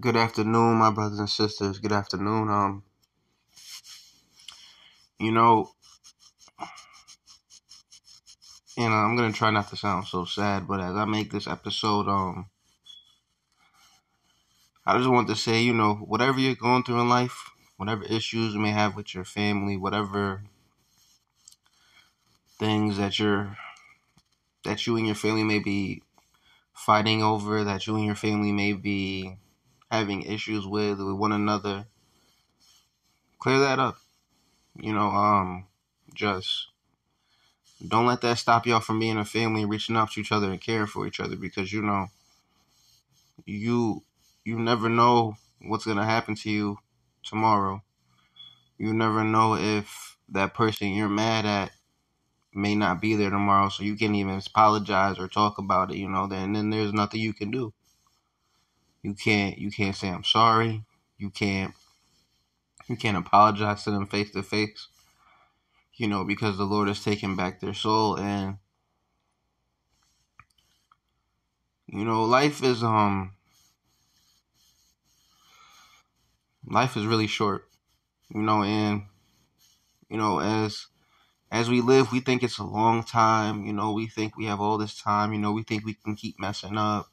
Good afternoon, my brothers and sisters. Good afternoon. Um, you know, and I'm gonna try not to sound so sad, but as I make this episode, um, I just want to say, you know, whatever you're going through in life, whatever issues you may have with your family, whatever things that you're that you and your family may be fighting over, that you and your family may be having issues with with one another, clear that up. You know, um, just don't let that stop y'all from being a family, reaching out to each other and caring for each other because you know you you never know what's gonna happen to you tomorrow. You never know if that person you're mad at may not be there tomorrow, so you can't even apologize or talk about it, you know, then then there's nothing you can do. You can't you can't say I'm sorry. You can't you can't apologize to them face to face. You know, because the Lord has taken back their soul and you know, life is um life is really short. You know, and you know, as as we live, we think it's a long time. You know, we think we have all this time. You know, we think we can keep messing up.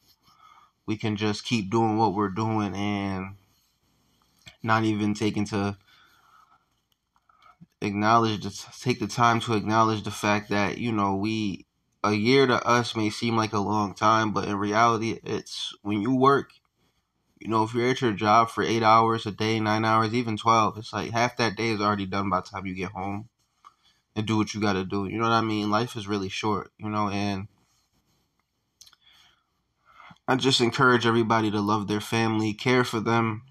We can just keep doing what we're doing and not even taking to acknowledge the take the time to acknowledge the fact that you know we a year to us may seem like a long time, but in reality, it's when you work. You know, if you're at your job for eight hours a day, nine hours, even twelve, it's like half that day is already done by the time you get home and do what you got to do. You know what I mean? Life is really short. You know, and I just encourage everybody to love their family, care for them,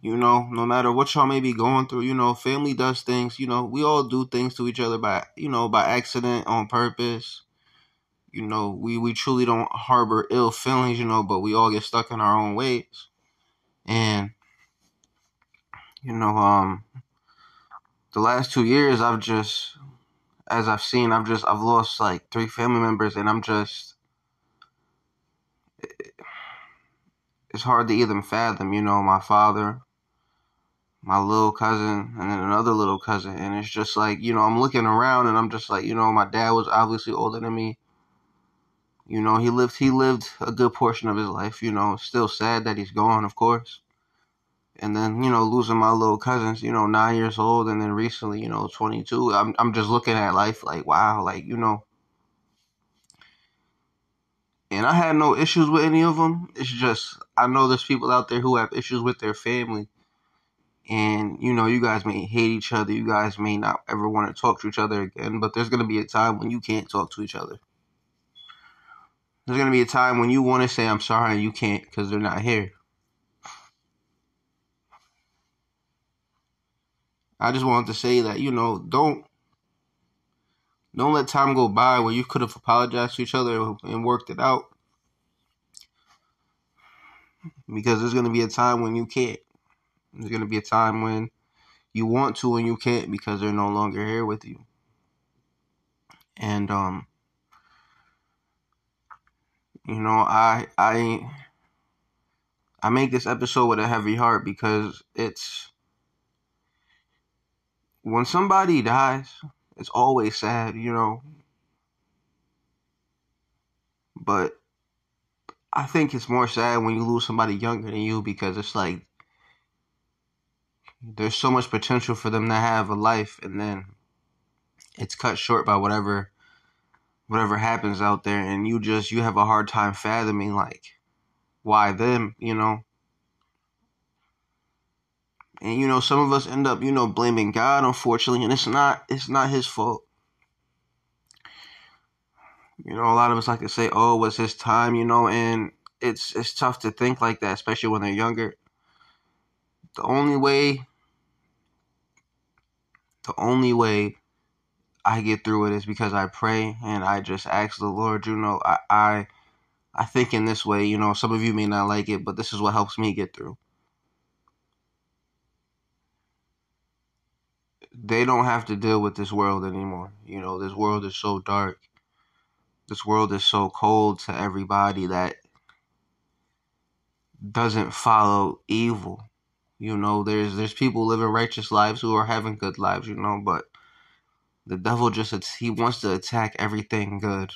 you know, no matter what y'all may be going through, you know, family does things, you know, we all do things to each other by, you know, by accident, on purpose. You know, we, we truly don't harbor ill feelings, you know, but we all get stuck in our own ways. And, you know, um, the last two years, I've just, as I've seen, I've just, I've lost like three family members, and I'm just, it's hard to even fathom, you know, my father, my little cousin and then another little cousin. And it's just like you know i'm looking around and i'm just like you know my dad was obviously older than me. You know he lived he lived a good portion of his life you know. Still sad that he's gone of course. And then you know losing my little cousins you know nine years old and then recently you know 22 i'm, I'm just looking at life like wow like you know and i had no issues with any of them it's just i know there's people out there who have issues with their family. And you know you guys may hate each other. You guys may not ever want to talk to each other again. But there's going to be a time when you can't talk to each other. There's going to be a time when you want to say i'm sorry and you can't because they're not here. I just wanted to say that you know don't don't let time go by where you could have apologized to each other and worked it out because there's going to be a time when you can't there's going to be a time when you want to and you can't because they're no longer here with you. And um you know, I I I make this episode with a heavy heart because it's when somebody dies, it's always sad, you know. But I think it's more sad when you lose somebody younger than you because it's like there's so much potential for them to have a life and then it's cut short by whatever whatever happens out there and you just you have a hard time fathoming like why them you know and you know some of us end up you know blaming god unfortunately and it's not it's not his fault you know a lot of us like to say oh was his time you know and it's it's tough to think like that especially when they're younger the only way the only way I get through it is because I pray and I just ask the Lord, you know, I, I I think in this way, you know, some of you may not like it, but this is what helps me get through. They don't have to deal with this world anymore. You know, this world is so dark. This world is so cold to everybody that doesn't follow evil. You know, there's there's people living righteous lives who are having good lives, you know, but the devil just he wants to attack everything good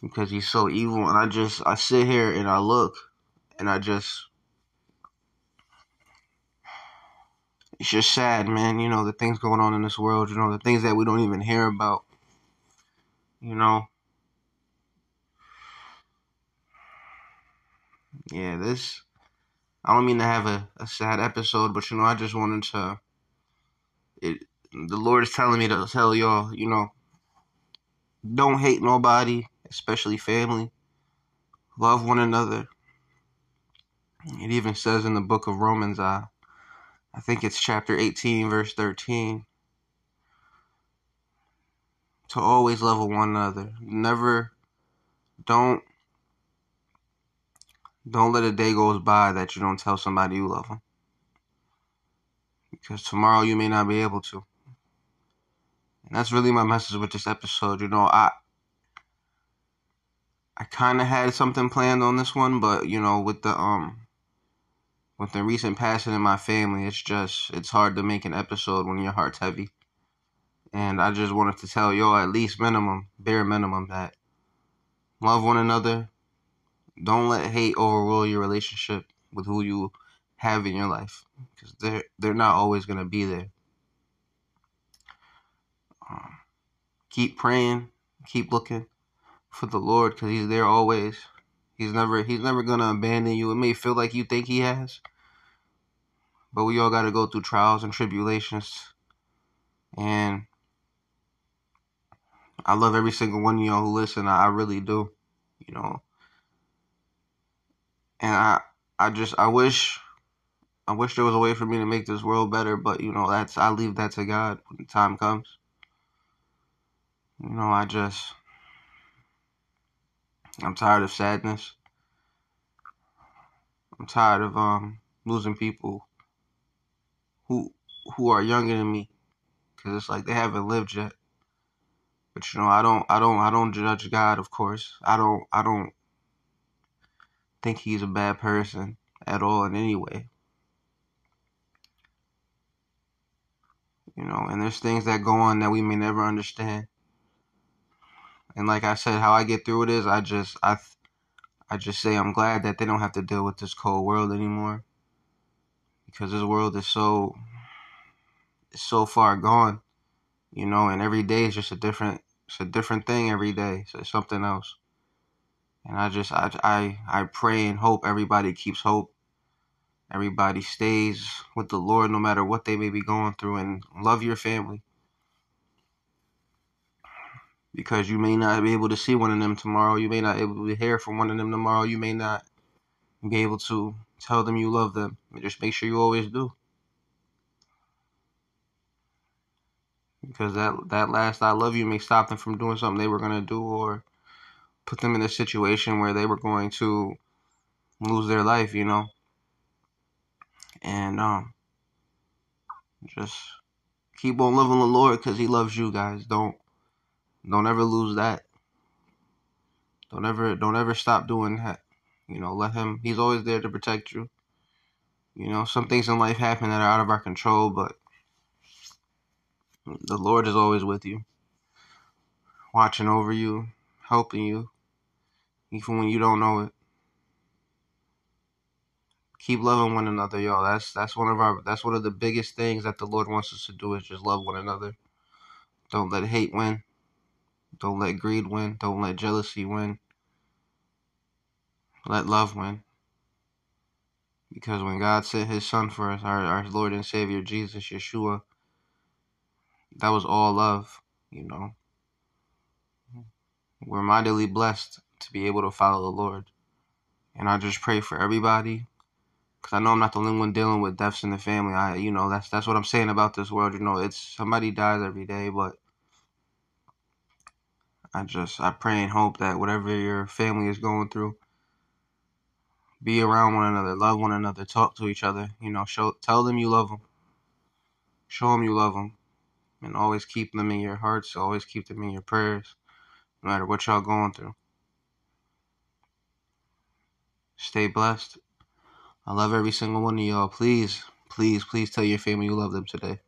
because he's so evil and I just I sit here and I look and I just it's just sad, man, you know, the things going on in this world, you know, the things that we don't even hear about. You know, yeah, this. I don't mean to have a, a sad episode, but you know, I just wanted to. It the Lord is telling me to tell y'all, you know, don't hate nobody, especially family. Love one another. It even says in the book of Romans, I, I think it's chapter 18, verse 13, to always love one another. Never, don't don't let a day goes by that you don't tell somebody you love them. Because tomorrow you may not be able to. And that's really my message with this episode. You know, I I kind of had something planned on this one, but you know, with the um with the recent passing in my family, it's just it's hard to make an episode when your heart's heavy. And I just wanted to tell y'all at least minimum, bare minimum that love one another, don't let hate overrule your relationship with who you have in your life because they're they're not always gonna be there. Um, keep praying, keep looking for the Lord because He's there always. He's never He's never gonna abandon you. It may feel like you think He has, but we all got to go through trials and tribulations, and I love every single one of y'all who listen. I really do. You know, and I I just I wish I wish there was a way for me to make this world better, but you know that's I leave that to God when the time comes. You know, I just I'm tired of sadness. I'm tired of um losing people who who are younger than me cuz it's like they haven't lived yet. But you know, I don't I don't I don't judge God, of course. I don't I don't think he's a bad person at all in any way. You know, and there's things that go on that we may never understand. And like I said, how I get through it is I just I I just say I'm glad that they don't have to deal with this cold world anymore. Because this world is so it's so far gone. You know, and every day is just a different it's a different thing every day. So it's something else. And I just I I I pray and hope everybody keeps hope. Everybody stays with the Lord no matter what they may be going through and love your family. Because you may not be able to see one of them tomorrow. You may not be able to hear from one of them tomorrow. You may not be able to tell them you love them. Just make sure you always do. Because that that last I love you may stop them from doing something they were gonna do or put them in a situation where they were going to lose their life, you know. And um just keep on loving the Lord cuz he loves you guys. Don't don't ever lose that. Don't ever don't ever stop doing that. You know, let him he's always there to protect you. You know, some things in life happen that are out of our control, but the Lord is always with you, watching over you, helping you, even when you don't know it. Keep loving one another, y'all. That's that's one of our that's one of the biggest things that the Lord wants us to do is just love one another. Don't let hate win. Don't let greed win. Don't let jealousy win. Let love win. Because when God sent his son for us, our, our Lord and Savior Jesus, Yeshua, that was all love, you know. We're mightily blessed to be able to follow the Lord. And I just pray for everybody, because I know I'm not the only one dealing with deaths in the family. I, you know, that's that's what I'm saying about this world. You know, it's somebody dies every day, but I just I pray and hope that whatever your family is going through, be around one another, love one another, talk to each other. You know, show tell them you love them, show them you love them, and always keep them in your hearts. Always keep them in your prayers, no matter what y'all going through. Stay blessed. I love every single one of y'all. Please, please, please tell your family you love them today.